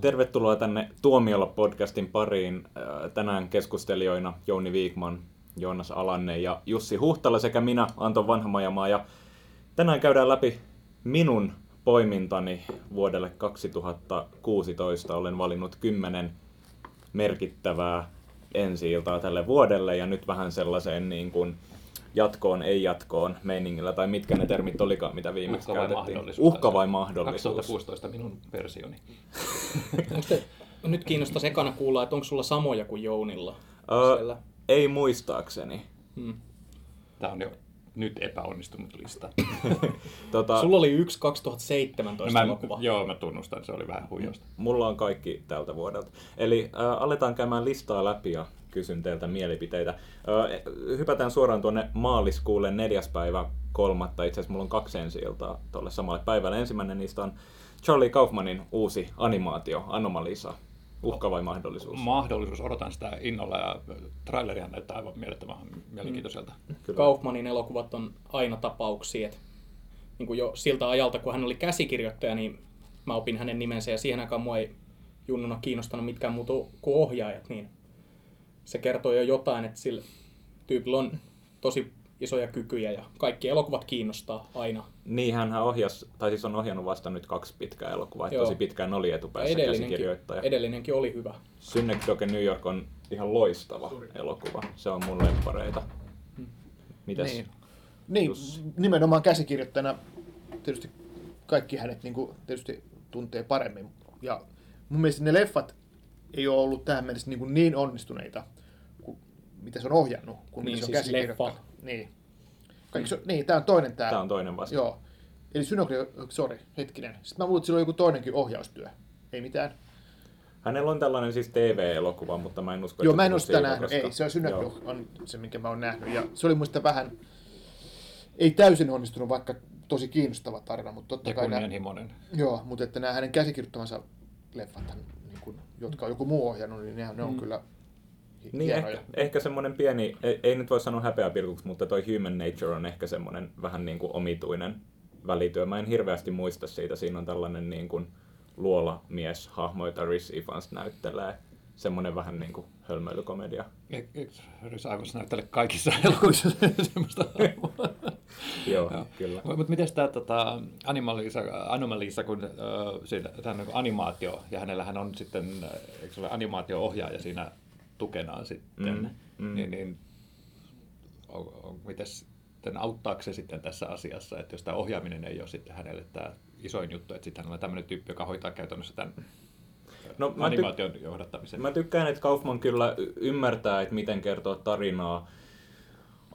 Tervetuloa tänne Tuomiolla podcastin pariin. Tänään keskustelijoina Jouni Viikman, Joonas Alanne ja Jussi Huhtala sekä minä, Anton Vanhamajamaa. Ja tänään käydään läpi minun poimintani vuodelle 2016. Olen valinnut kymmenen merkittävää ensi tälle vuodelle ja nyt vähän sellaiseen niin kuin jatkoon, ei jatkoon meiningillä, tai mitkä ne termit olikaan, mitä viimeksi Uhka käytettiin. mahdollisuus. Uhka vai mahdollisuus? 2016 minun versioni. Nyt kiinnostaa ekana kuulla, että onko sulla samoja kuin Jounilla? Ö, siellä? ei muistaakseni. Hmm. Tämä on jo nyt epäonnistunut lista. Tota, Sulla oli yksi 2017 mä, elokuva. joo, mä tunnustan, se oli vähän huijausta. Mulla on kaikki tältä vuodelta. Eli äh, aletaan käymään listaa läpi ja kysyn teiltä mielipiteitä. Äh, hypätään suoraan tuonne maaliskuulle neljäs päivä kolmatta. Itse asiassa mulla on kaksi ensi iltaa tuolle samalle päivälle. Ensimmäinen niistä on Charlie Kaufmanin uusi animaatio, Anomalisa. Uhka vai mahdollisuus? Mahdollisuus, odotan sitä innolla ja trailerihan näyttää aivan mielettömän mielenkiintoiselta. Kyllä. Kaufmanin elokuvat on aina tapauksia. Et, niin kuin jo siltä ajalta, kun hän oli käsikirjoittaja, niin mä opin hänen nimensä ja siihen aikaan mua ei junnuna kiinnostanut mitkään muuta kuin ohjaajat, niin se kertoo jo jotain, että sillä tyypillä on tosi isoja kykyjä ja kaikki elokuvat kiinnostaa aina. Niin, hän ohjas, tai siis on ohjannut vasta nyt kaksi pitkää elokuvaa. Joo. Tosi pitkään oli etupäässä edellinenkin, käsikirjoittaja. edellinenkin oli hyvä. Synecdoche New York on ihan loistava elokuva. Se on mun lemppareita. Mitäs? Niin. Niin, Jussi. nimenomaan käsikirjoittajana tietysti kaikki hänet niin kuin, tietysti tuntee paremmin. Ja mun mielestä ne leffat ei ole ollut tähän mennessä niin, kuin niin onnistuneita, kuin mitä se on ohjannut, kun Niin, mitä se on siis käsikirjoittanut. leffa. Niin. Kaikki, se, niin, tämä on toinen tämä. Tämä on toinen vasta. Joo. Eli Synokli, sorry, hetkinen. Sitten mä luulen, että sillä on joku toinenkin ohjaustyö. Ei mitään. Hänellä on tällainen siis TV-elokuva, mutta mä en usko, Joo, että mä en se ole on sitä nähnyt. koska- Ei, se on Synokli on se, minkä mä oon nähnyt. Ja se oli muista vähän, ei täysin onnistunut, vaikka tosi kiinnostava tarina, mutta totta Ja kai nämä, kunnianhimoinen. Joo, mutta että nämä hänen käsikirjoittamansa leffat, niin kuin, jotka on joku muu ohjannut, niin ne, ne on kyllä hi- Niin, hienoja. ehkä, ehkä semmoinen pieni, ei, ei nyt voi sanoa häpeäpilkuksi, mutta toi Human Nature on ehkä semmoinen vähän niin kuin omituinen välityö. Mä en hirveästi muista siitä. Siinä on tällainen niin kuin luolamies-hahmo, jota Rhys Ifans näyttelee. Semmoinen vähän niin kuin hölmöilykomedia. Eikö Rys Ivans näyttele kaikissa elokuvissa semmoista hahmoa? Joo, Joo. kyllä. Mutta miten tämä tota, Animalisa, Anomalisa, kun äh, siinä, tämä on niin animaatio, ja hänellähän on sitten, eikö se ole animaatio-ohjaaja siinä tukenaan sitten, Mm, mm. niin, niin on, on, mites, sitten auttaako se sitten tässä asiassa, että jos tämä ohjaaminen ei ole sitten hänelle tämä isoin juttu, että sitten hänellä on tämmöinen tyyppi, joka hoitaa käytännössä tämän No, mä, ty- animaation johdattamisen. mä tykkään, että Kaufman kyllä ymmärtää, että miten kertoa tarinaa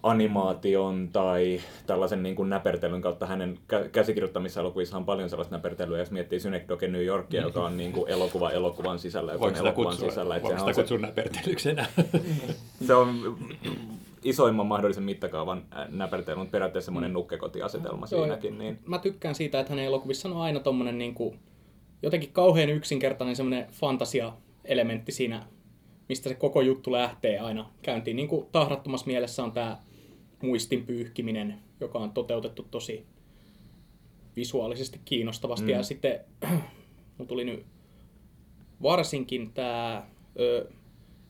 animaation tai tällaisen niin kuin näpertelyn kautta hänen kä- käsikirjoittamissa elokuvissa on paljon sellaista näpertelyä, jos miettii Synecdoche New Yorkia, joka on niin kuin elokuva elokuvan sisällä, Voiko sitä elokuvan kutsua, sisällä. että sitä on se- kutsua näpertelyksi enää? se on isoimman mahdollisen mittakaavan äh, näpertely, mutta periaatteessa semmoinen nukkekotiasetelma Joo, siinäkin. Niin. Mä tykkään siitä, että hänen elokuvissaan on aina tommonen niin kuin, jotenkin kauhean yksinkertainen semmoinen fantasia-elementti siinä, mistä se koko juttu lähtee aina käyntiin. Niin kuin tahrattomassa mielessä on tämä muistin pyyhkiminen, joka on toteutettu tosi visuaalisesti kiinnostavasti. Mm. Ja sitten mun tuli nyt varsinkin tämä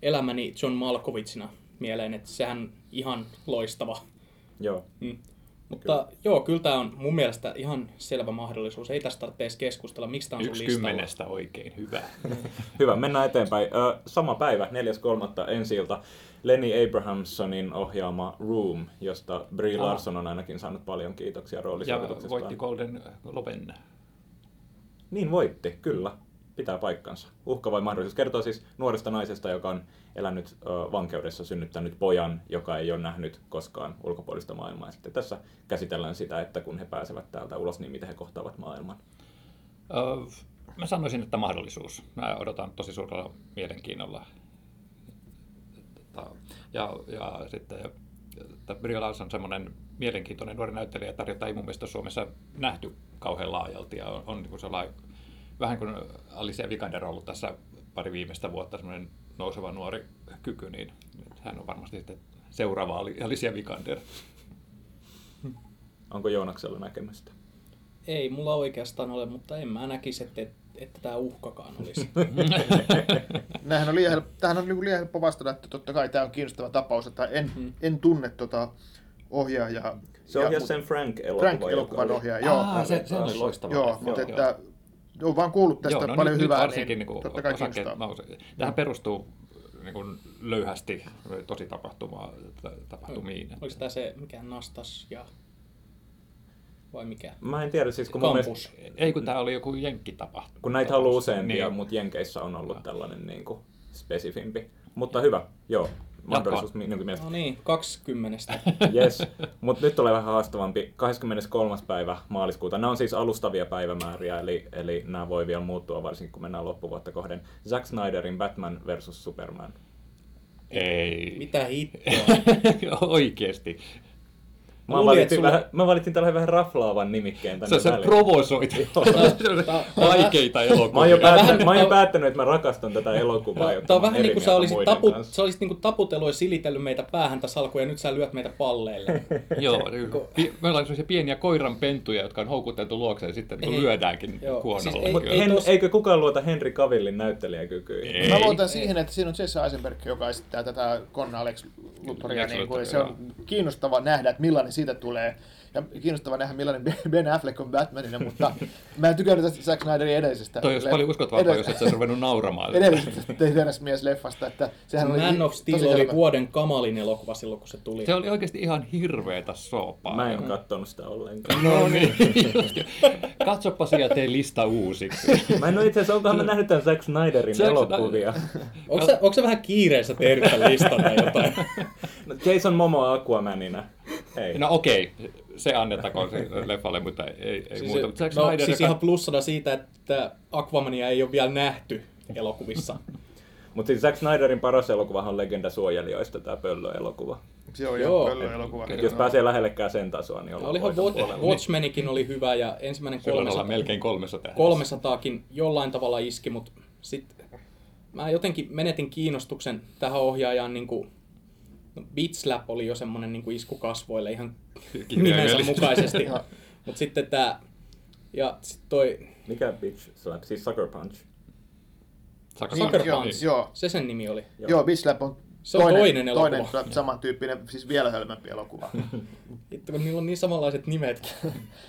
elämäni John Malkovitsina mieleen, että sehän ihan loistava Joo. Mm. Mutta kyllä. joo, kyllä tämä on mun mielestä ihan selvä mahdollisuus. Ei tästä tarvitse edes keskustella. Miksi tämä on Yksi sun listalla? kymmenestä oikein hyvä. Hyvä, mennään eteenpäin. Ö, sama päivä, 4.3. ensi ilta, Lenny Abrahamsonin ohjaama Room, josta Brie Ah. Larson on ainakin saanut paljon kiitoksia Ja roolisuorituksestaan. voitti Golden Globen. Niin voitti, kyllä. Pitää paikkansa. Uhka vai mahdollisuus. Kertoo siis nuoresta naisesta, joka on elänyt ö, vankeudessa, synnyttänyt pojan, joka ei ole nähnyt koskaan ulkopuolista maailmaa. Sitten tässä käsitellään sitä, että kun he pääsevät täältä ulos, niin miten he kohtaavat maailman. Öö, mä sanoisin, että mahdollisuus. Mä odotan tosi suurella mielenkiinnolla. Tota, Ja, ja sitten että Brie Larson on semmoinen mielenkiintoinen nuori näyttelijä, jota ei mun mielestä Suomessa nähty kauhean laajalti. Ja on, on niin sellainen, vähän kuin Alicia Vikander on ollut tässä pari viimeistä vuotta semmoinen nouseva nuori kyky, niin hän on varmasti sitten seuraava Ali- Alicia Vikander. Onko Joonaksella näkemystä? Ei mulla oikeastaan ole, mutta en mä näkisi, että että tämä uhkakaan olisi. Nämähän on liian, helppo, tämähän on niin liian helppo vastata, että totta kai tämä on kiinnostava tapaus, että en, Mm. en tunne tota ohjaajaa. Se mut- sen Frank-elokuvan. Frank elokuvan joka oli- ohjaaja, joo. Ah, se, se oli loistava. Joo, mutta Joo. että on vaan kuullut tästä Joo, no paljon nyt, hyvää, nyt varsinkin niin niin totta kai osake, kiinnostaa. nouse. Tähän perustuu niin kuin löyhästi tosi tapahtumaa, tapahtumiin. Oliko tämä se, mikä Nastas ja... Vai mikä? Mä en tiedä, siis kun mun mielestä. Ei kun tämä oli joku jenkkitapahtuma. kun näitä haluaa useampia, Niin. mutta Jenkeissä on ollut tällainen niin kuin spesifimpi. Mutta hyvä, joo. Mahdollisuus minunkin mielestä. No niin, 20. Yes. Mutta nyt tulee vähän haastavampi. 23. päivä maaliskuuta. Nämä on siis alustavia päivämääriä, eli, eli nämä voi vielä muuttua, varsinkin kun mennään loppuvuotta kohden. Zack Snyderin Batman versus Superman. Ei. Mitä hittoa? Oikeesti. Mä, Luulin, valitsin, sulla- vähän, mä valitsin tällainen vähän raflaavan nimikkeen tänne Sä, sä provosoit vaikeita Mä oon jo, elokuvia. Päättänyt, mä oon jo päättänyt, että mä rakastan tätä elokuvaa. Tämä on vähän niin kuin sä olisit, tapu, sä olisit niin kuin taputellut ja silitellyt meitä päähän tässä alkuun ja nyt sä lyöt meitä palleille. Joo, pi- me ollaan sellaisia pieniä koiranpentuja, jotka on houkuteltu luokseen ja sitten niin Ei. lyödäänkin Joo, kuonolla. siis ei- Mut ei Hen, tos- Eikö kukaan luota Henry Cavillin näyttelijäkykyihin? Ei. Mä luotan siihen, että siinä on Jesse Eisenberg, joka esittää tätä Con Alex Luthoria. Lex Niin se on kiinnostava nähdä, että millainen siitä tulee. Ja kiinnostava nähdä, millainen Ben Affleck on Batmanina, mutta mä en tykännyt tästä Zack Snyderin edellisestä. Toi olisi leff- paljon uskottavampaa, jos edellisestä- et sä ruvennut nauramaan. edellisestä teräsmies-leffasta, että sehän oli Man of Steel oli hölmö. vuoden kamalin elokuva silloin, kun se tuli. Se oli oikeasti ihan hirveetä soopaa. Mä en kattonut sitä ollenkaan. No niin. Katsopa se ja tee lista uusiksi. Mä en ole itse asiassa, onkohan mä nähnyt tämän Zack Snyderin Zack elokuvia. Onko se, onko se vähän kiireessä tehnyt tämän listan tai jotain? No, Jason Momoa Aquamanina. Ei. No okei, se annettakoon se leffalle, mutta ei, ei Siis, muuta. Zack no, Snyder, siis joka- ihan plussana siitä, että Aquamania ei ole vielä nähty elokuvissa. Mutta siis Zack Snyderin paras elokuvahan on Legenda suojelijoista, tämä pöllöelokuva. Se on Joo. jo pöllö elokuva. Et jos pääsee lähellekään sen tasoa, niin ollaan olihan Watch. Watchmenikin oli hyvä ja ensimmäinen Silloin ollaan 300, melkein 300. 300kin jollain tavalla iski, mutta sitten mä jotenkin menetin kiinnostuksen tähän ohjaajaan niin kuin, no, Beat Slap oli jo semmoinen niin kuin isku kasvoille ihan nimensä mukaisesti. Mutta sitten tämä, ja sitten toi, Mikä bitch slap? Siis Sucker Punch. Sucker Niin, Sucker joo, Punch. joo. se sen nimi oli. Joo. Joo, Bislap on Se on toinen elokuva. toinen samantyyppinen, siis vielä hölmempi elokuva. Hitto, kun niillä on niin samanlaiset nimetkin.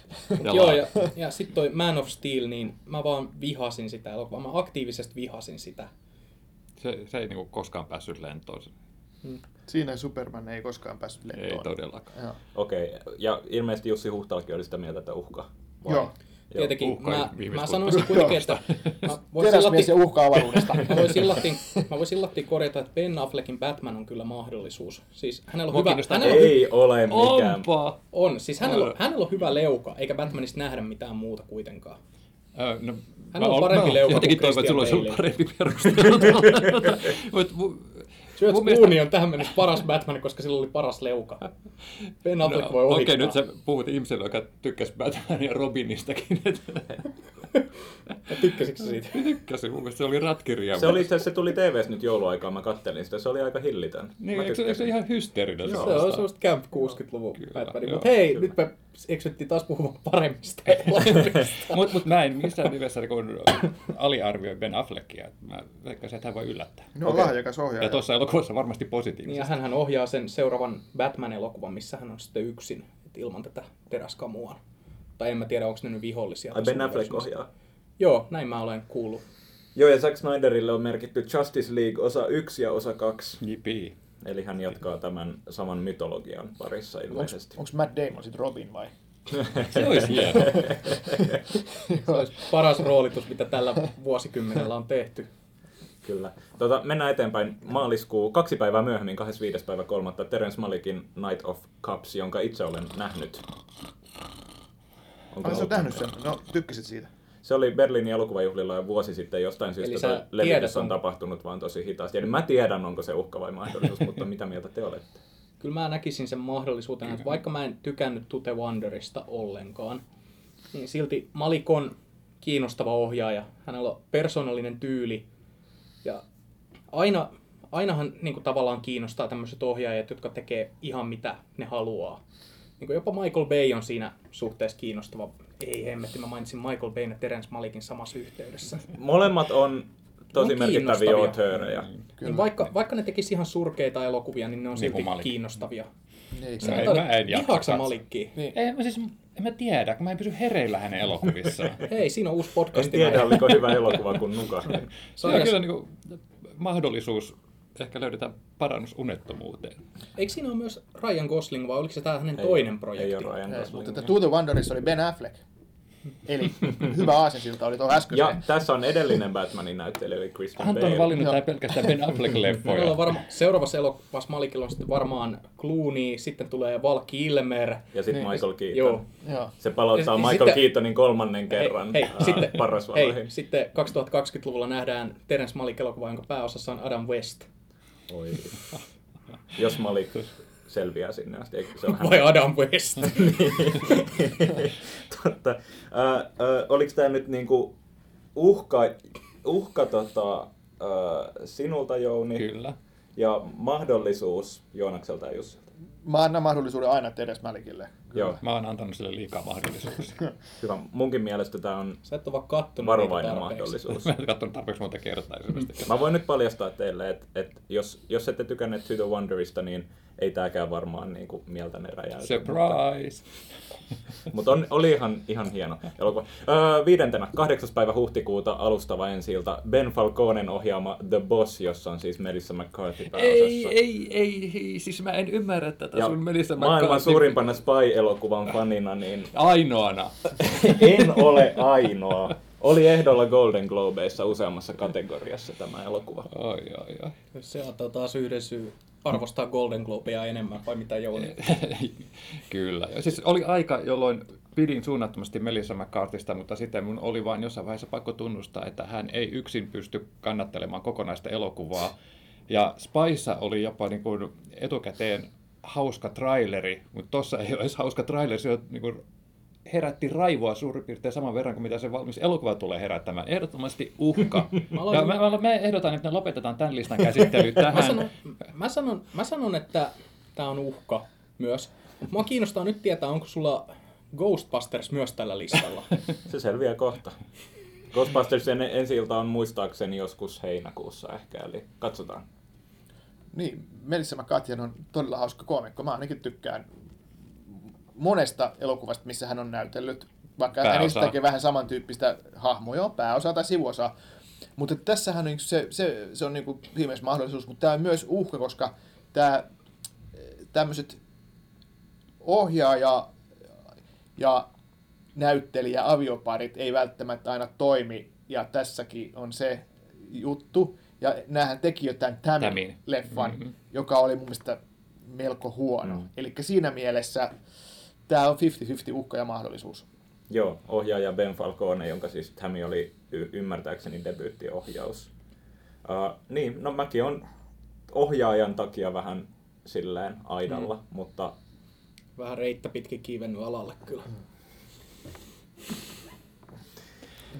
Joo, ja, ja sitten toi Man of Steel, niin mä vaan vihasin sitä elokuvaa. Mä aktiivisesti vihasin sitä. Se, se ei niinku koskaan päässyt lentoon. Siinä Superman ei koskaan päässyt lentoon. Ei todellakaan. Joo. Okei, ja ilmeisesti Jussi Huhtalakin oli sitä mieltä, että uhka. Vai? Joo. Tietenkin uhka mä, mä sanoisin kuitenkin, että mä voisin Teräsmies ja illatti, uhka avaruudesta. mä voisin illatti, mä voisin korjata, että Ben Affleckin Batman on kyllä mahdollisuus. Siis hänellä on hyvä, hänellä on, hy- Ei ole mikään. Onpa! on, siis hänellä, on, hänellä on hyvä leuka, eikä Batmanista nähdä mitään muuta kuitenkaan. Ö, No, Hän on mä ol- parempi mä leuka Jotenkin kuin toivon, että sulla olisi Christian parempi perustelu. George mun mielestä- Clooney on tähän mennessä paras Batman, koska sillä oli paras leuka. Ben Affleck voi No, ohittaa. Okei, nyt sä puhut ihmiselle, joka tykkäsi Batman ja Robinistakin. Tykkäsitkö siitä? Tykkäsin, mun mielestä se oli ratkirja. Se, oli, asiassa- se tuli TVS nyt jouluaikaan, mä kattelin sitä, se oli aika hillitön. Niin, eikö, se- eikö se ihan hysteerinen? Se se on semmoista Camp 60-luvun Kyllä, Batmanin. joo, Mutta hei, kyllä. nyt me eksyttiin taas puhumaan paremmista elokuvista. Mut, mut mä en missään nimessä niin aliarvioi Ben Affleckia. Mä veikkasin, että hän voi yllättää. No okay. lahjakas ohjaaja. Ja tuossa elokuvassa varmasti Niin ja positiivisesti. hänhän ohjaa sen seuraavan Batman-elokuvan, missä hän on sitten yksin, ilman tätä teräskamua. Tai en mä tiedä, onko ne nyt vihollisia. Ai Ben Affleck ohjaa. Joo, näin mä olen kuullut. Joo, ja Zack Snyderille on merkitty Justice League osa 1 ja osa 2. Jipi. Eli hän jatkaa tämän saman mytologian parissa ilmeisesti. Onko Matt Damon sitten Robin vai? Se olisi hieno. Se olisi paras roolitus, mitä tällä vuosikymmenellä on tehty. Kyllä. Tota, mennään eteenpäin. Maaliskuu, kaksi päivää myöhemmin, 25. päivä 3. Terence Malikin Night of Cups, jonka itse olen nähnyt. Sä oot ollut nähnyt sen? No, tykkäsit siitä. Se oli Berliinin elokuvajuhlilla jo vuosi sitten jostain Eli syystä sä toi levitys on on- tapahtunut vaan tosi hitaasti. Eli mä tiedän, onko se uhka vai mahdollisuus, mutta mitä mieltä te olette? Kyllä mä näkisin sen mahdollisuutena, että vaikka mä en tykännyt Tute Wonderista ollenkaan, niin silti Malik on kiinnostava ohjaaja. Hänellä on persoonallinen tyyli. Ja aina, ainahan niin kuin tavallaan kiinnostaa tämmöiset ohjaajat, jotka tekee ihan mitä ne haluaa. Niin kuin jopa Michael Bay on siinä suhteessa kiinnostava. Ei hemmetti, mä mainitsin Michael Bayn ja Terence Malikin samassa yhteydessä. Molemmat on tosi On merkittäviä kiinnostavia. auteurejä. Niin vaikka, vaikka ne tekisi ihan surkeita elokuvia, niin ne on Niin silti kuin Malik. kiinnostavia. Niin. Mä en- mä en jaksa sä. Malikkiä? Niin. Ei, mä siis, en mä tiedä, kun mä en pysy hereillä hänen elokuvissaan. Hei, siinä on uusi En podcast. tiedä, oliko hyvä elokuva, kun nukahdin. Se on kyllä niin kuin, mahdollisuus, ehkä löydetään parannus unettomuuteen. Eikö siinä ole myös Ryan Gosling vai oliko se tämä hänen Ei- toinen projekti? Ei ole Ryan Ei, Gosling. Mutta että To the Wonderissa oli Ben Affleck. Eli hyvä aasinsilta oli tuo äskeinen. Ja tässä on edellinen Batmanin näyttelijä, eli Christian Anton on Bale. valinnut tää pelkästään Ben Meillä on Affleck-leffoja. varma, seuraavassa elokuvassa Malikilla on sitten varmaan Clooney, sitten tulee Val Kilmer. Ja sitten Niin. Michael Keaton. Joo. Joo. Se palauttaa Ja Michael sitten- Keatonin kolmannen kerran Hei, hei, ää, sitten, Parasvaloihin. hei, sitten 2020-luvulla nähdään Terence Malik-elokuva, jonka pääosassa on Adam West. Oi. Jos Malik selviää sinne asti, eikö se on Vai Adam West? Totta. Ää, ää, oliko tämä nyt niinku uhka, uhka tota, ää, sinulta Jouni Kyllä. ja mahdollisuus Joonakselta Jussilta? Mä annan mahdollisuuden aina Teres Mälikille. Joo, Mä oon antanut sille liikaa mahdollisuuksia. hyvä. Munkin mielestä tämä on Sä et ole vaan kattonut varovainen mahdollisuus. Mä en katsonut tarpeeksi monta kertaa. Mä voin nyt paljastaa teille, että et jos, jos ette tykänneet To the Wonderista, niin ei tääkään varmaan niinku mieltänne räjäytä. Surprise! Mutta on, oli ihan, ihan hieno elokuva. Öö, viidentenä, 8. päivä huhtikuuta alustava ensi Ben Falconen ohjaama The Boss, jossa on siis Melissa McCarthy pääosassa. Ei, ei, ei, ei, siis mä en ymmärrä tätä ja sun Melissa maailman McCarthy- suurimpana spy-elokuvan fanina, niin Ainoana. en ole ainoa. Oli ehdolla Golden Globeissa useammassa kategoriassa tämä elokuva. Oi, oi, oi. Se antaa taas yhden syy arvostaa Golden Globea enemmän, vai mitä Jouni? Kyllä. Siis oli aika, jolloin pidin suunnattomasti Melissa McCarthysta, mutta sitten mun oli vain jossain vaiheessa pakko tunnustaa, että hän ei yksin pysty kannattelemaan kokonaista elokuvaa. Ja Spaissa oli jopa niin kuin etukäteen hauska traileri, mutta tossa ei ole edes hauska traileri, se on niin kuin herätti raivoa suurin piirtein saman verran kuin mitä se valmis elokuva tulee herättämään. Ehdottomasti uhka. aloin- ja mä, mä, mä ehdotan, että me lopetetaan tämän listan käsittely Mä tähän. sanon, mä sanon, mä sanon että tämä on uhka myös. Mua kiinnostaa nyt tietää, onko sulla Ghostbusters myös tällä listalla. Se selviää kohta. Ghostbustersin ensi ilta on muistaakseni joskus heinäkuussa ehkä, eli katsotaan. Niin, Melissa McCarthy on todella hauska koomikko. Mä ainakin tykkään monesta elokuvasta, missä hän on näytellyt. Vaikka hän Pääosaa. esittääkin vähän samantyyppistä hahmoa, joo, pääosa tai sivuosa. Mutta tässähän on se, se, se on niin viimeis mahdollisuus, mutta tämä on myös uhka, koska tämä tämmöiset ohjaaja ja näyttelijä avioparit ei välttämättä aina toimi, ja tässäkin on se juttu. Ja näähän teki jo tämän leffan, Mhm. mm-hmm. joka oli mun mielestä melko huono. Mm. Mm. Eli siinä mielessä tämä on 50-50 uhka ja mahdollisuus. Joo, ohjaaja Ben Falcone, jonka siis Tammy oli y- ymmärtääkseni debyyttiohjaus. Uh, niin, no mäkin on ohjaajan takia vähän silleen aidalla, mm. mutta Vähän reittä pitkin kiivennyt alalle kyllä.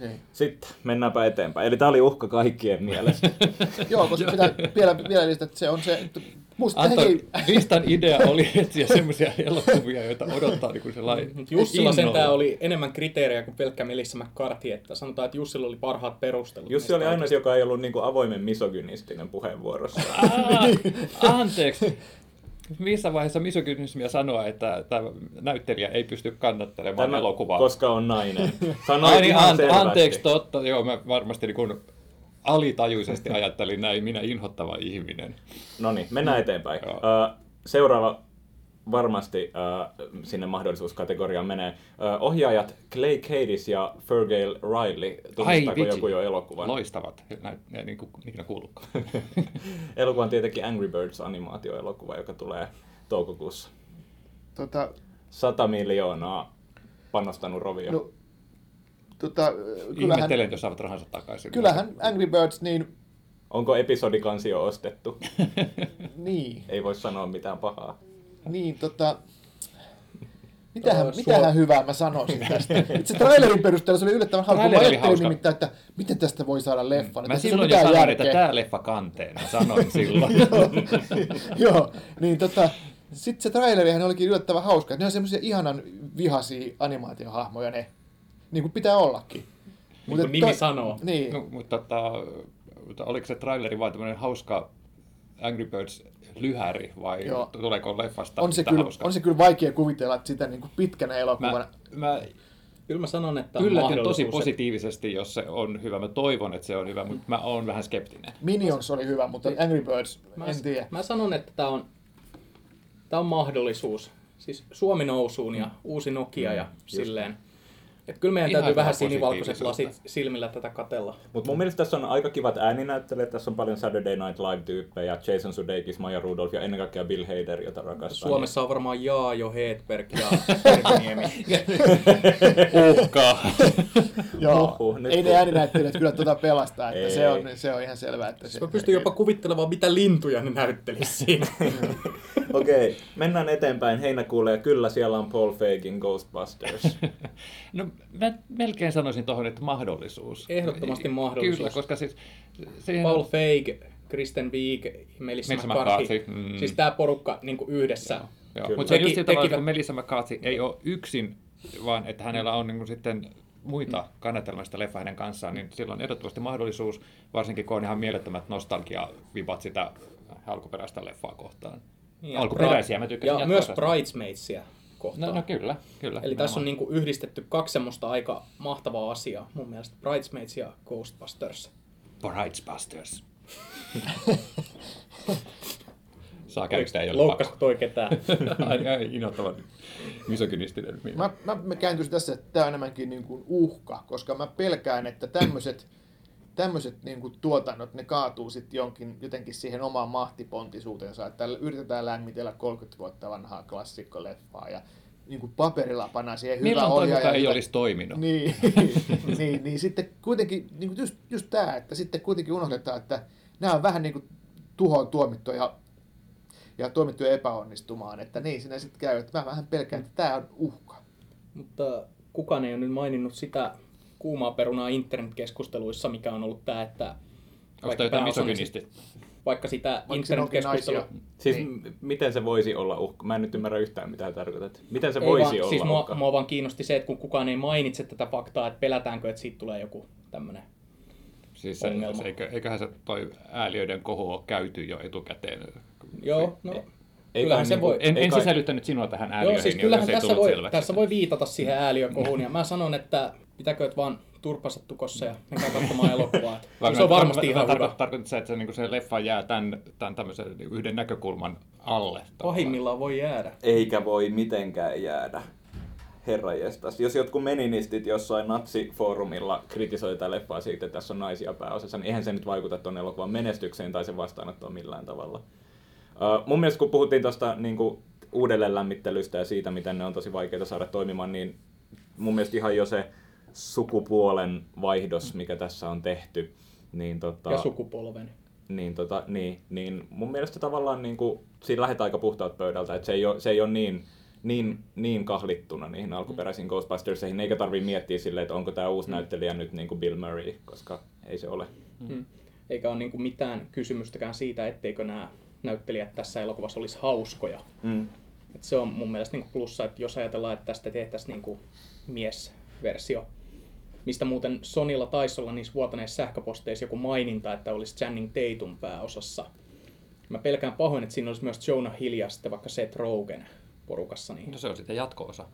Niin. sitten mennäänpä eteenpäin. Eli tämä oli uhka kaikkien mielestä. Joo, koska pitää vielä, vielä lisätä, että se on se... Musta Anto, hei, listan idea oli etsiä semmoisia elokuvia, joita odottaa niin kuin sellainen Mut Jussilla innolla. sentään oli enemmän kriteerejä kuin pelkkä Melissa McCarthy, että sanotaan, että Jussilla oli parhaat perustelut. Jussi oli ainoa, kaikista. joka ei ollut niinku avoimen misogynistinen puheenvuorossa. Ah, anteeksi. Missä vaiheessa misogynismia sanoa, että tämä näyttelijä ei pysty kannattelemaan Tämä, elokuvaa? koska on nainen. Sanoin Ai niin, ihan an, anteeksi, totta. Joo, mä varmasti niin kuin alitajuisesti ajattelin näin, minä inhottava ihminen. No niin, mennään eteenpäin. Joo. Ö, seuraava varmasti ö, sinne mahdollisuuskategoriaan menee. Ö, ohjaajat Clay Cadis ja Fergal Riley. Tunnistaako vitsi. joku jo elokuvan? Loistavat, Nä, nä, niin kuin ikinä kuullutkaan. Elokuva on tietenkin Angry Birds animaatioelokuva, joka tulee toukokuussa. tota, 100 miljoonaa panostanut rovio. no, tota, kyllähän, Ihmettelen, jos saavat rahansa takaisin. kyllähän Angry Birds, niin, Onko episodikansi jo ostettu? niin, Ei voi sanoa mitään pahaa. niin tota, mitähän, Ää, mitähän suo- hyvää mä sanoisin tästä. Itse trailerin perusteella se oli yllättävän hauska. Mä ajattelin nimittäin, että miten tästä voi saada leffan. Mä että silloin jo sanoin, että järkeä. tämä leffa kanteen. Mä sanoin silloin. Joo, niin tota, Sitten se trailerihan olikin yllättävän hauska. Ne on semmoisia ihanan vihaisia animaatiohahmoja ne. Niin kuin pitää ollakin. Niin kuin nimi sanoo. Niin. No, mutta, tota, mutta oliko se traileri vain tämmöinen hauska Angry Birds lyhäri vai Joo. tuleeko leffasta on, se kyllä, hauskaa? on se kyllä vaikea kuvitella että sitä niin kuin pitkänä elokuvana. Mä, mä Kyllä mä sanon, että on yllätyn tosi positiivisesti, jos se on hyvä. Mä toivon, että se on hyvä, mutta mä oon vähän skeptinen. Minions oli hyvä, mutta Angry Birds, Mä, en tiedä. mä sanon, että tämä on, tää on mahdollisuus. Siis Suomi nousuun ja uusi Nokia ja silleen. Et kyllä meidän Ihan täytyy vähän sinivalkoiset lasit silmillä tätä katella. Mutta mun mielestä tässä on aika kivat ääninäyttelijät. Tässä on paljon Saturday Night Live-tyyppejä. Jason Sudeikis, Maja Rudolph ja ennen kaikkea Bill Hader, jota rakastan. Suomessa on varmaan Jaajo, Hedberg ja Terviniemi. Uhkaa! Joo, ei ne ääninäyttelijät kyllä tuota pelastaa, että Ei. se on, se on ihan selvää. Että se, Mä pystyn jopa kuvittelemaan, mitä lintuja ne näyttelisi siinä. Okei, okay, mennään eteenpäin heinäkuulle ja kyllä siellä on Paul Feigin Ghostbusters. No mä melkein sanoisin tuohon, että mahdollisuus. Ehdottomasti mahdollisuus. Kyllä, koska siis siihen Paul Feig, Kristen Wiig, Melissa McCarthy. Mm. Siis tämä porukka niin yhdessä. Mutta se on just tekivät- kun Melissa McCarthy ei ole yksin, vaan että hänellä on niin kuin sitten muita kannatelmasta leffa hänen kanssaan, niin silloin ehdottomasti mahdollisuus, varsinkin kun on ihan mielettömät nostalgia-vibat sitä alkuperäistä leffaa kohtaan. Ja Alkuperäisiä, mä tykkäsin Ja myös. Bridesmaidsia kohtaan. No, no kyllä, kyllä. Eli tässä on niinku yhdistetty kaksi semmoista aika mahtavaa asiaa. Mun mielestä Bridesmaids ja Ghostbusters. Bridesbusters. Saa käyttää jolle Loukkasko toi ketään? Ai, ai, innoittavan misogynistinen. Mä, mä, mä kääntyisin tässä, että tämä on enemmänkin niin kuin uhka, koska mä pelkään, että tämmöiset tämmöiset niin kuin tuotannot, ne kaatuu sitten jonkin, jotenkin siihen omaan mahtipontisuutensa, että yritetään lämmitellä 30 vuotta vanhaa klassikkoleffaa ja niin kuin paperilla pannaan siihen hyvä Milloin ohjaaja. muka ei hyvä- olisi toiminut? Niin, niin, niin sitten kuitenkin, niin kuin just, just tämä, että sitten kuitenkin unohdetaan, että nämä on vähän niin kuin tuhoon tuomittuja ja tuomittuja epäonnistumaan, että niin siinä sitten käy, että mä vähän pelkään, että tämä on uhka. Mutta kukaan ei ole nyt maininnut sitä kuumaa perunaa internetkeskusteluissa, mikä on ollut tämä, että Onko vaikka tämä jotain misogynisti? vaikka sitä internetkeskustelua... siis Niin. m- miten se voisi olla uhka? Mä en nyt ymmärrä yhtään mitä tarkoitat. Miten se Ei voisi vaan, olla siis mua, uhka? mua vaan kiinnosti se, että kun kukaan ei mainitse tätä faktaa, että pelätäänkö, että siitä tulee joku tämmöinen. Siis se, ongelma. se, eikö, eiköhän se toi ääliöiden kohu ole käyty jo etukäteen. Joo, no Ei kyllähän se niinku- voi. En, Ei en kai- sisällyttänyt sinua tähän ääliöihin, Joo, siis niin kyllähän tässä voi, tässä voi viitata siihen ääliökohuun. Ja mä sanon, että pitäkööt vaan turpansa tukossa ja menkää katsomaan elokuvaa. se on varmasti ihan hyvä. tarkoit- Tarkoitatko sä, että se, niin se leffa jää tämän, tämän tämmöisen niin yhden näkökulman alle? Pahimmillaan voi jäädä. Eikä voi mitenkään jäädä. Herra jestas. Jos jotkut meninistit jossain natsifoorumilla kritisoi tätä leffaa siitä, että tässä on naisia pääosassa, niin eihän se nyt vaikuta tuon elokuvan menestykseen tai sen vastaanottoon millään tavalla. Uh, mun mielestä kun puhuttiin tuosta niin uudelleenlämmittelystä ja siitä, miten ne on tosi vaikeita saada toimimaan, niin mun mielestä ihan jo se sukupuolen vaihdos, mikä tässä on tehty, niin tota... Ja sukupolven. niin, tota, niin, niin mun mielestä tavallaan niin kuin, siinä lähdetään aika puhtaalta pöydältä, että se ei ole, se ei ole niin, niin, niin kahlittuna niihin alkuperäisiin Ghostbusterseihin, eikä tarvii miettiä silleen, että onko tämä uusi näyttelijä nyt niin kuin Bill Murray, koska ei se ole. Mm. Eikä ole niinku mitään kysymystäkään siitä, etteikö nämä näyttelijät tässä elokuvassa olisi hauskoja. Mm. Et se on mun mielestä niinku plussa, että jos ajatellaan, että tästä tehtäisiin niinku miesversio, mistä muuten Sonilla taisi olla niissä vuotaneissa sähköposteissa joku maininta, että olisi Channing Tatum pääosassa. Mä pelkään pahoin, että siinä olisi myös Jonah Hill ja sitten vaikka Seth Rogen porukassa. Niin No se on sitten jatko-osa.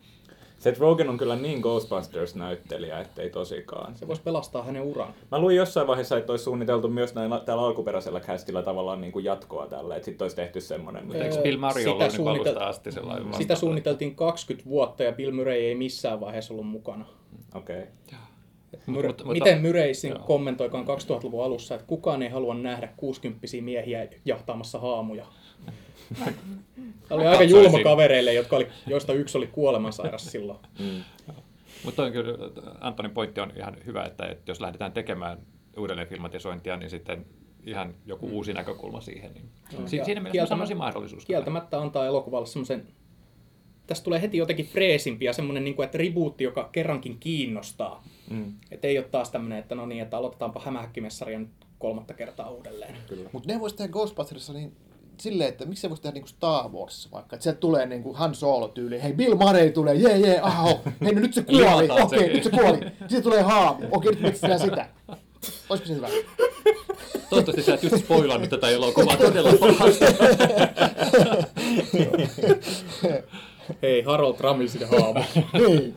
Seth Rogen on kyllä niin Ghostbusters-näyttelijä, ettei tosikaan. se voisi pelastaa hänen uran. Mä luin jossain vaiheessa, että olisi suunniteltu myös näillä, täällä alkuperäisellä castilla tavallaan niin kuin jatkoa tälle, että sitten olisi tehty semmoinen. Mutta Eikö Bill Murray sitä ollut niin suunnitel- alusta asti sellainen Sitä vastaava? suunniteltiin 20 vuotta ja Bill Murray ei missään vaiheessa ollut mukana. Okei. Myr- mutta- Miten niin Joo. kommentoikaan 2000-luvun alussa, että kukaan ei halua nähdä 60 miehiä jahtaamassa haamuja. Tämä oli aika julma kavereille, jotka oli, joista yksi oli kuolemansairas silloin. Mm. Mutta on kyllä, Antonin pointti on ihan hyvä, että, että jos lähdetään tekemään uudelleen filmatisointia, niin sitten ihan joku uusi näkökulma siihen. Niin. Joo. Si- siinä mielessä sanoisin mahdollisuus. Kieltämättä antaa elokuvalle semmoisen... Tästä tulee heti jotenkin freesimpi ja semmoinen, niin kuin, että rebootti, joka kerrankin kiinnostaa. Mm. Että ei ole taas tämmöinen, että no niin, että aloitetaanpa hämähäkkimessaria nyt kolmatta kertaa uudelleen. Mutta ne voisi tehdä Ghostbustersissa niin silleen, että miksi se voisi tehdä niin kuin Star Wars vaikka, että sieltä tulee niin kuin Han Solo tyyli, hei Bill Murray tulee, jee jee, aho, hei no nyt se kuoli, okei, se. okay, nyt se kuoli, sitten tulee haamu, okei, nyt metsitään sitä. Olisiko se hyvä? Toivottavasti sä et just spoilannut tätä elokuvaa todella pahasti. Hei, Harold Ramilsin haamu. Niin.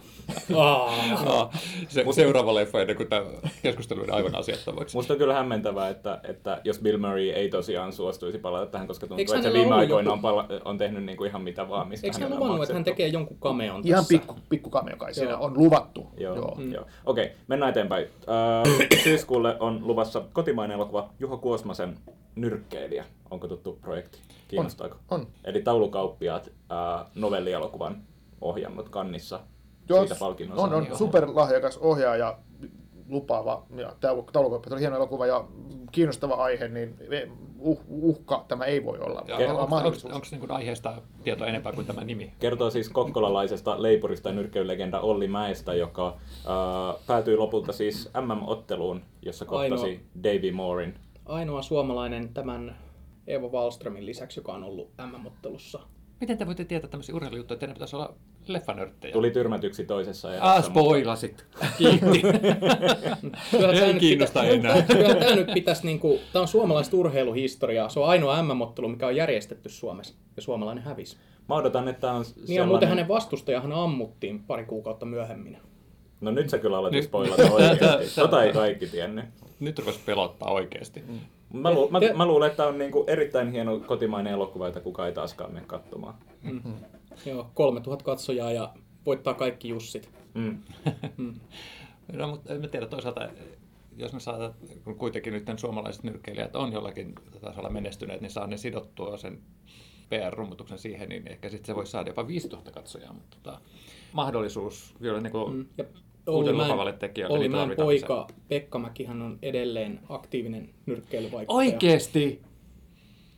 Aa, se seuraava leffa ennen kuin tämä keskustelu on aivan asiattomaksi. Musta on kyllä hämmentävää, että, että jos Bill Murray ei tosiaan suostuisi palata tähän, koska tuntuu, Eikö että se viime aikoina joku- on, pala- on tehnyt niin kuin ihan mitä vaan, mistä Eikö hän on luvannut, että hän tekee jonkun cameon Ihan tässä? pikku, pikku cameo kai siinä on luvattu. Joo, Joo. mm. joo. Okei, mennään eteenpäin. Öö, syyskuulle on luvassa kotimainen elokuva Juho Kuosmasen Nyrkkeilijä. Onko tuttu projekti? Kiinnostaako? On. Eli taulukauppiaat öö, novellielokuvan ohjannut kannissa Joo, siitä palkinnon on, on saanut. superlahjakas ohjaaja, lupaava, ja taulukauppa oli hieno elokuva ja kiinnostava aihe, niin uh, uhka tämä ei voi olla. Ja on, olla onko, onko niin aiheesta tietoa enempää kuin tämä nimi? Kertoo siis kokkolalaisesta leipurista ja nyrkkeilylegenda Olli Mäestä, joka öö, päätyi lopulta siis MM-otteluun, jossa kohtasi Ainoa. Davy Moorin. Ainoa suomalainen tämän Eeva Wallströmin lisäksi, joka on ollut MM-ottelussa. Miten te voitte tietää tämmöisiä urheilujuttuja, että teidän pitäisi olla leffanörttejä? Tuli tyrmätyksi toisessa Ah, erässä, mutta- spoilasit. Kiitti. Ei kiinnosta pitä- enää. Kyllähän tämä nyt pitäisi, niinku, tämä on suomalaista urheiluhistoriaa. Se on ainoa MM-ottelu, mikä on järjestetty Suomessa. Ja suomalainen hävisi. Mä odotan, että tää on Niin ja muuten hänen vastustajahan ammuttiin pari kuukautta myöhemmin. No nyt sä kyllä aloitit Nyt- spoilata oikeasti. Tota ei kaikki tiennyt. Nyt rupesi pelottaa oikeasti. Mä, lu- mä, Te- mä luulen, että tämä on niinku erittäin hieno kotimainen elokuva, jota kukaan ei taaskaan mene katsomaan. Joo, 3000 katsojaa ja voittaa kaikki Jussit. Mm. No, mutta en mä tiedä toisaalta, jos ne saa, kun kuitenkin nyt suomalaiset nyrkkeilijät on jollakin tasolla menestyneet, niin saa ne sidottua sen PR-rummutuksen siihen, niin ehkä sitten se voisi saada jopa 5000 katsojaa, mutta tota, mahdollisuus vielä niin kuin Mm. Ja uuden lupaavalle tekijälle. Olli niin Mäen tarvitaan poika Pekka Mäkihän on edelleen aktiivinen nyrkkeilyvaikuttaja. Oikeesti!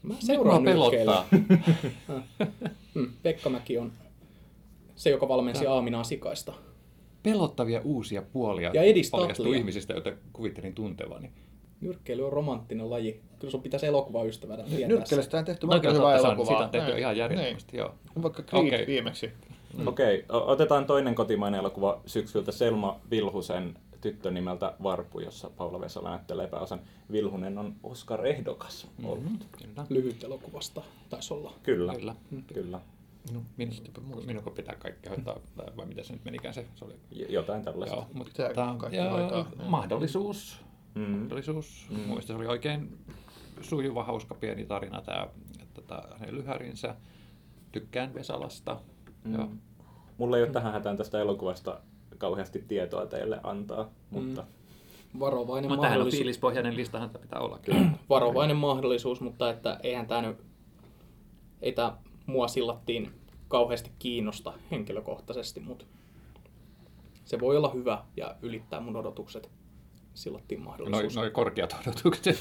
Mä seuraan pelottaa. Mm, Pekka Mäki on se, joka valmensi Aaminaa Sikaista. Pelottavia uusia puolia Ja paljastuu ihmisistä, joita kuvittelin tuntevani. Nyrkkeily on romanttinen laji. Kyllä sun pitäisi elokuvaystävänä tietää. Nyrkkeilystä on tehty No kyllä hyvää on, elokuvaa. siitä on tehty Näin. ihan järjettömästi, joo. Niin. Vaikka Creed Okei. viimeksi. Mm. Okei, o- otetaan toinen kotimainen elokuva syksyltä Selma Vilhusen tyttö nimeltä Varpu, jossa Paula Vesala näyttelee pääosan. Vilhunen on Oscar-ehdokas ollut. Kyllä. Lyhyt elokuvasta taisi olla. Kyllä, Kyllä. kyllä. Minun, minun pitää kaikki hoitaa, vai- vai miten se nyt menikään se? se oli, jotain tällaista. joo, mutta Pitää tota, kaikki ja, hoitaa, joo. mahdollisuus. Mm. mahdollisuus. Mm. Muista se oli oikein sujuva, hauska pieni tarina tämä tota, hänen lyhärinsä. Tykkään Vesalasta. Mm. Joo. Mulla ei ole tähän hätään tästä elokuvasta kauheasti tietoa teille antaa, mutta Varovainen, Mutta tähän on mahdollisuus, fiilispohjainen listahan tämä pitää olla kyllä. varovainen mahdollisuus, mutta että eihän tämä nyt, ei tämä mua sillattiin kauheasti kiinnosta henkilökohtaisesti, mutta se voi olla hyvä ja ylittää mun odotukset. Sillattiin Noin mahdollisuus. noi korkeat odotukset.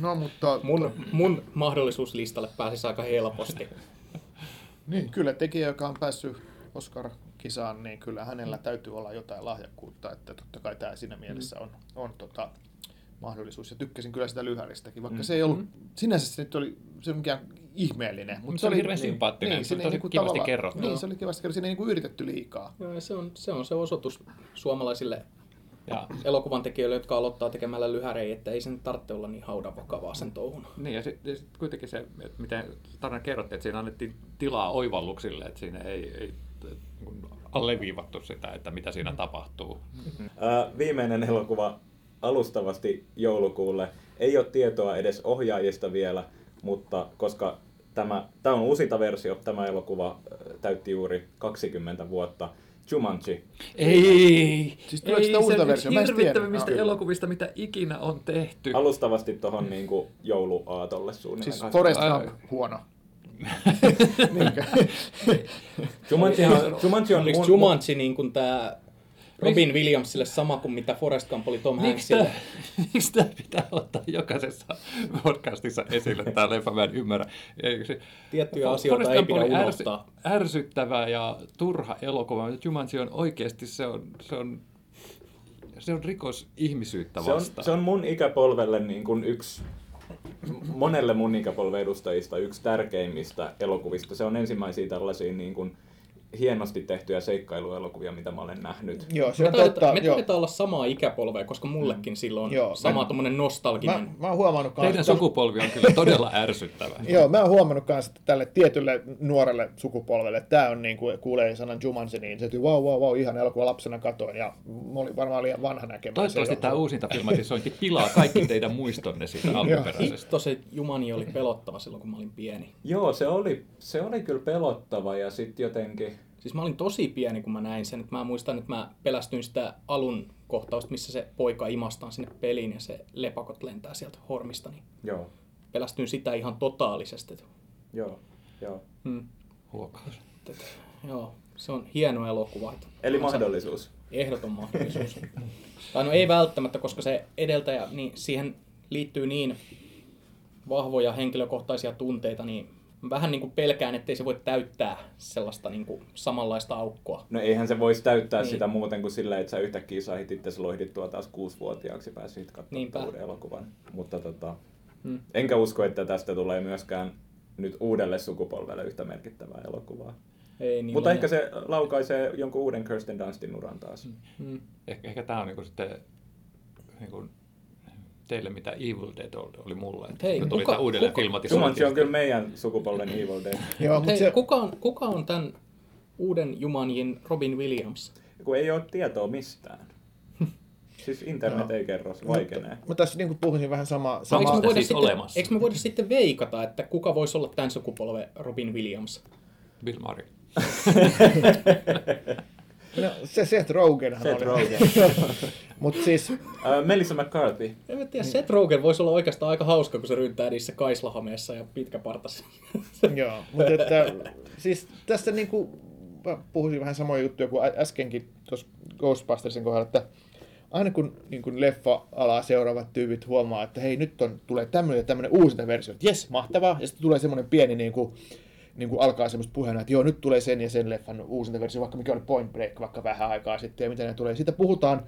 No mutta Mun, mun mahdollisuuslistalle pääsisi aika helposti. Niin, kyllä tekijä, joka on päässyt Oscar-kisaan, niin kyllä hänellä täytyy olla jotain lahjakkuutta, että totta kai tämä siinä mielessä on, on tota, mahdollisuus. Ja tykkäsin kyllä sitä lyhäristäkin, vaikka mm. se ei ollut, sinänsä se nyt oli se mikään ihmeellinen. Mutta se oli hirveän sympaattinen, se oli tosi niinku kivasti kerrottu. Niin, se oli kivasti kerrottu, siinä ei niinku yritetty liikaa. Joo, ja se, on, se on se osoitus suomalaisille ja, elokuvan tekijöille, jotka aloittaa tekemällä lyhärejä, että ei sen tarvitse olla niin haudan vakavaa sen touhun. niin, ja sitten sit kuitenkin se, että miten tarina kerrottiin, että siinä annettiin tilaa oivalluksille, että siinä ei, ei niin alleviivattu sitä, että mitä siinä tapahtuu. Ää, viimeinen elokuva alustavasti joulukuulle. Ei ole tietoa edes ohjaajista vielä, mutta koska tämä, tämä on uusinta versio, tämä elokuva täytti juuri 20 vuotta. Jumanji. Ei! Siis tuleeko sitä uutta versiota? Mä en tiedä. hirvittävimmistä Ah, kyllä. elokuvista, mitä ikinä on tehty. Alustavasti tuohon niin kuin jouluaatolle suunnilleen. Siis Ai. Gump, huono. Jumanji on, Jumanji on Oliko mun, Jumanji niin kuin tämä Robin Williamsille sama kuin mitä Forrest Gump oli Tom Hanksille? miksi tämä pitää ottaa jokaisessa podcastissa esille, tämä leffa, mä en ymmärrä. Tiettyjä asioita Forrest ei Gump pidä unohtaa. ärsyttävä ja turha elokuva, mutta Jumanji on oikeasti, se on, se on, se on rikos ihmisyyttä se on, vastaan. se on mun ikäpolvelle niin kuin yksi monelle mun ikäpolven edustajista yksi tärkeimmistä elokuvista. Se on ensimmäisiä tällaisia niin kuin, hienosti tehtyjä seikkailuelokuvia, mitä mä olen nähnyt. Joo, se Me on taidetaan, totta. me joo. taidetaan olla samaa ikäpolvea, koska mullekin silloin Joo, sama mä- tuommoinen nostalginen. Mä, mä oon huomannut kans, Teidän sukupolvi on kyllä todella ärsyttävä. Joo, mä oon huomannut myös, että tälle tietylle nuorelle sukupolvelle, että tämä on niin kuin kuulee sanan Jumanji, niin se tyyy, wow, wow, wow, ihan elokuva lapsena katoin, ja mä olin varmaan liian vanha näkemään. Toivottavasti tämä uusinta filmatisointi pilaa kaikki teidän muistonne siitä alkuperäisestä. Se Jumani oli pelottava silloin, kun mä olin pieni. Joo, se oli, se oli kyllä pelottava ja sitten jotenkin... Siis mä olin tosi pieni, kun mä näin sen. Että mä muistan, että mä pelästyin sitä alun kohtausta, missä se poika imastaan sinne peliin ja se lepakot lentää sieltä hormista. Niin Joo, pelästyin sitä ihan totaalisesti. Joo, joo. hmm, Huokaus. joo, se on hieno elokuva. Että Eli on se mahdollisuus. Ehdoton mahdollisuus. tai no ei välttämättä, koska se edeltäjä, niin siihen liittyy niin vahvoja henkilökohtaisia tunteita, niin vähän niin kuin pelkään, ettei se voi täyttää sellaista niin kuin samanlaista aukkoa. No eihän se voisi täyttää Niin. sitä muuten kuin sillä, että sä yhtäkkiä sait itse loihdittua taas kuusivuotiaaksi ja pääsit katsomaan Niinpä. uuden elokuvan. Mutta tota, Hmm. enkä usko, että tästä tulee myöskään nyt uudelle sukupolvelle yhtä merkittävää elokuvaa. Ei niin Mutta ehkä se laukaisee jonkun uuden Kirsten Dunstin uran taas. Hmm. Ehkä, ehkä tämä on niinku sitten niinku teille mitä Evil Dead oli, oli mulle. Että Hei, tuli kuka- tämä uudelleen kuka- filmatisointi. Jumanji on kyllä meidän sukupolven Evil Dead. Joo, mutta Hei, se, kuka, on, kuka on tämän uuden Jumanjin Robin Williams? Kun ei ole tietoa mistään. Siis internet Joo. ei kerro, se vaikenee. mä tässä niin kuin puhuisin vähän sama, Eikö sama me, sitä voida siis sitten, olemassa? eikö me voida sitten veikata, että kuka voisi olla tämän sukupolven Robin Williams? Bill Murray. no, se Seth Rogenhan Seth oli. Rogen. mutta siis, Uh, Melissa McCarthy. En mä tiedä, Seth Rogen voisi olla oikeastaan aika hauska, kun se ryntää niissä kaislahameessa ja pitkäpartassa. joo, mutta että, siis tässä niin kuin, mä puhuisin vähän samoja juttuja kuin äskenkin tuossa Ghostbustersin kohdalla, että aina kun niin kuin leffa-alaa seuraavat tyypit huomaa, että hei nyt on, tulee tämmöinen ja tämmöinen uusinta versio, että jes, mahtavaa, ja sitten tulee semmoinen pieni niin kuin, niin kuin alkaa semmoista puheena, että joo, nyt tulee sen ja sen leffan uusinta versio, vaikka mikä oli Point Break vaikka vähän aikaa sitten ja mitä ne tulee. Siitä puhutaan,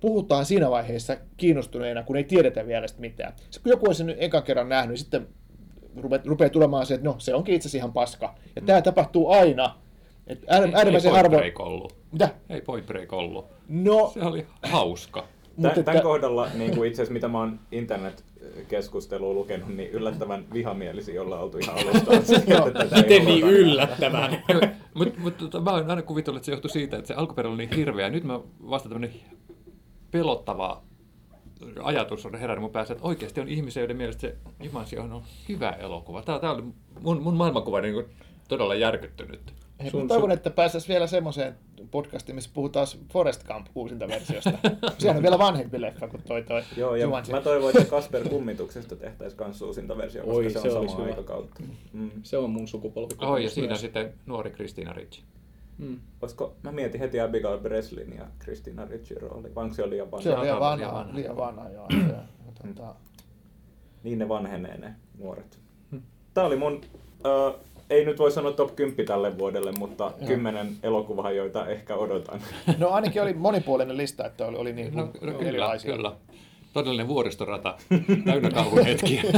puhutaan siinä vaiheessa kiinnostuneena, kun ei tiedetä vielä sitä mitään. Sitten kun joku on sen ekan kerran nähnyt, niin sitten rupeaa, rupeaa tulemaan se, että no, se onkin itse asiassa ihan paska. Ja tämä tapahtuu aina. Et äär, Ei, äärimmäisen ei Point harvoin... Break ollut. Mitä? Ei Point Break ollut. No, Se oli hauska. Tämän, että- tämän kohdalla, niin kuin itse asiassa mitä mä oon internet-keskustelua lukenut, niin yllättävän vihamielisiä ollaan oltu ihan alusta. Miten niin yllättävän? Mutta mut, tota, mä oon aina kuvitellut, että se johtui siitä, että se alkuperä oli niin hirveä. Nyt mä vasta tämmönen pelottava ajatus on herännyt mun päässä, että oikeasti on ihmisiä, joiden mielestä se Jumanji on hyvä elokuva. Tää, tää oli mun, mun maailmankuva niin kuin todella järkyttynyt. Hei, Sun- toivon, että päästäisiin vielä semmoiseen podcastiin, missä puhutaan Forest Camp uusinta versiosta. Sehän on vielä vanhempi leffa kuin toi toi Joo, ja Jumanji. mä toivon, että Kasper Kummituksesta tehtäisiin kans uusinta versio, koska Oi, se on se olisi sama hyvä. aikakautta. Mm. Se on mun sukupolvi. Oh, ja siinä sitten nuori Kristiina Ricci. Mm. Olisiko, mä mietin heti Abigail Breslin ja Christina Ricci rooli, vai onko se jo liian vanha? Se on liian Liian vanha, vanha. liian vanha, joo. Ja, tota, Niin ne vanhenee ne nuoret. Hmm. Tää oli mun, äh, ei nyt voi sanoa top 10 tälle vuodelle, mutta kymmenen elokuvaa, joita ehkä odotan. no ainakin oli monipuolinen lista, että oli, oli niin No, no kyllä, erilaisia. kyllä. Todellinen vuoristorata, täynnä kauhun hetkiä.